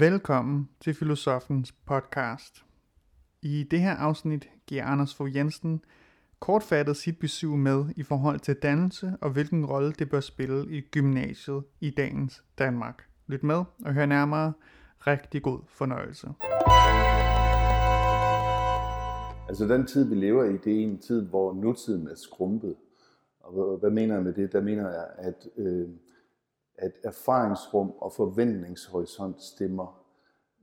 Velkommen til Filosofens podcast. I det her afsnit giver Anders Fogh Jensen kortfattet sit besøg med i forhold til dannelse og hvilken rolle det bør spille i gymnasiet i dagens Danmark. Lyt med og hør nærmere. Rigtig god fornøjelse. Altså den tid, vi lever i, det er en tid, hvor nutiden er skrumpet. Og hvad mener jeg med det? Der mener jeg, at, øh, at erfaringsrum og forventningshorisont stemmer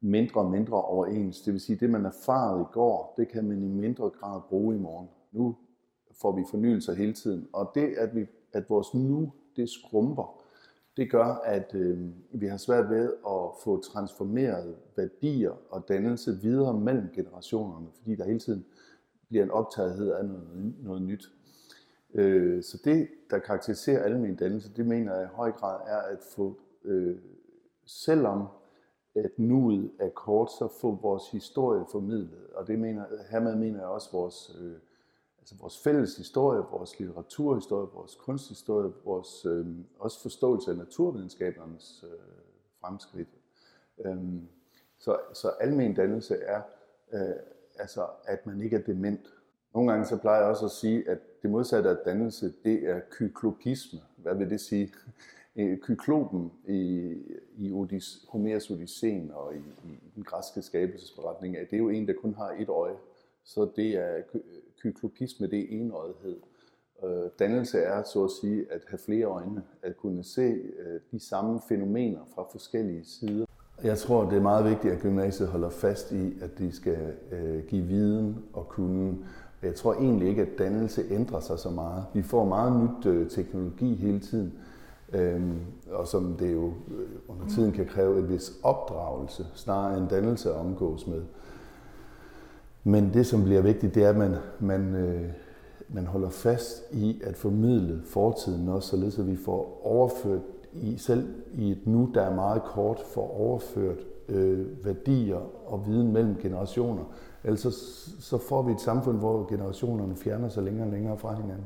mindre og mindre overens. Det vil sige, at det man erfarede i går, det kan man i mindre grad bruge i morgen. Nu får vi fornyelser hele tiden, og det, at, vi, at vores nu, det skrumper, det gør, at øh, vi har svært ved at få transformeret værdier og dannelse videre mellem generationerne, fordi der hele tiden bliver en optagethed af noget, noget nyt. Øh, så det, der karakteriserer almen dannelse, det mener jeg i høj grad er at få, øh, selvom at nuet er kort, så få vores historie formidlet. Og det mener, hermed mener jeg også vores, øh, altså vores fælles historie, vores litteraturhistorie, vores kunsthistorie, vores øh, også forståelse af naturvidenskabernes øh, fremskridt. Øh, så, så almen dannelse er øh, altså, at man ikke er dement. Nogle gange så plejer jeg også at sige, at det modsatte af dannelse, det er kyklopisme. Hvad vil det sige? Øh, kyklopen i, i Odys, Homers Odysseen og i, i den græske skabelsesberetning, det er jo en, der kun har et øje. Så det er kyklopisme, det er enøjethed. Øh, dannelse er så at sige at have flere øjne, at kunne se øh, de samme fænomener fra forskellige sider. Jeg tror, det er meget vigtigt, at gymnasiet holder fast i, at de skal øh, give viden og kunne. Jeg tror egentlig ikke, at dannelse ændrer sig så meget. Vi får meget nyt øh, teknologi hele tiden, øh, og som det jo øh, under tiden kan kræve en vis opdragelse, snarere end dannelse at omgås med. Men det, som bliver vigtigt, det er, at man, man, øh, man holder fast i at formidle fortiden også, således at vi får overført i, selv i et nu, der er meget kort, får overført øh, værdier og viden mellem generationer. Ellers så, så får vi et samfund, hvor generationerne fjerner sig længere og længere fra hinanden.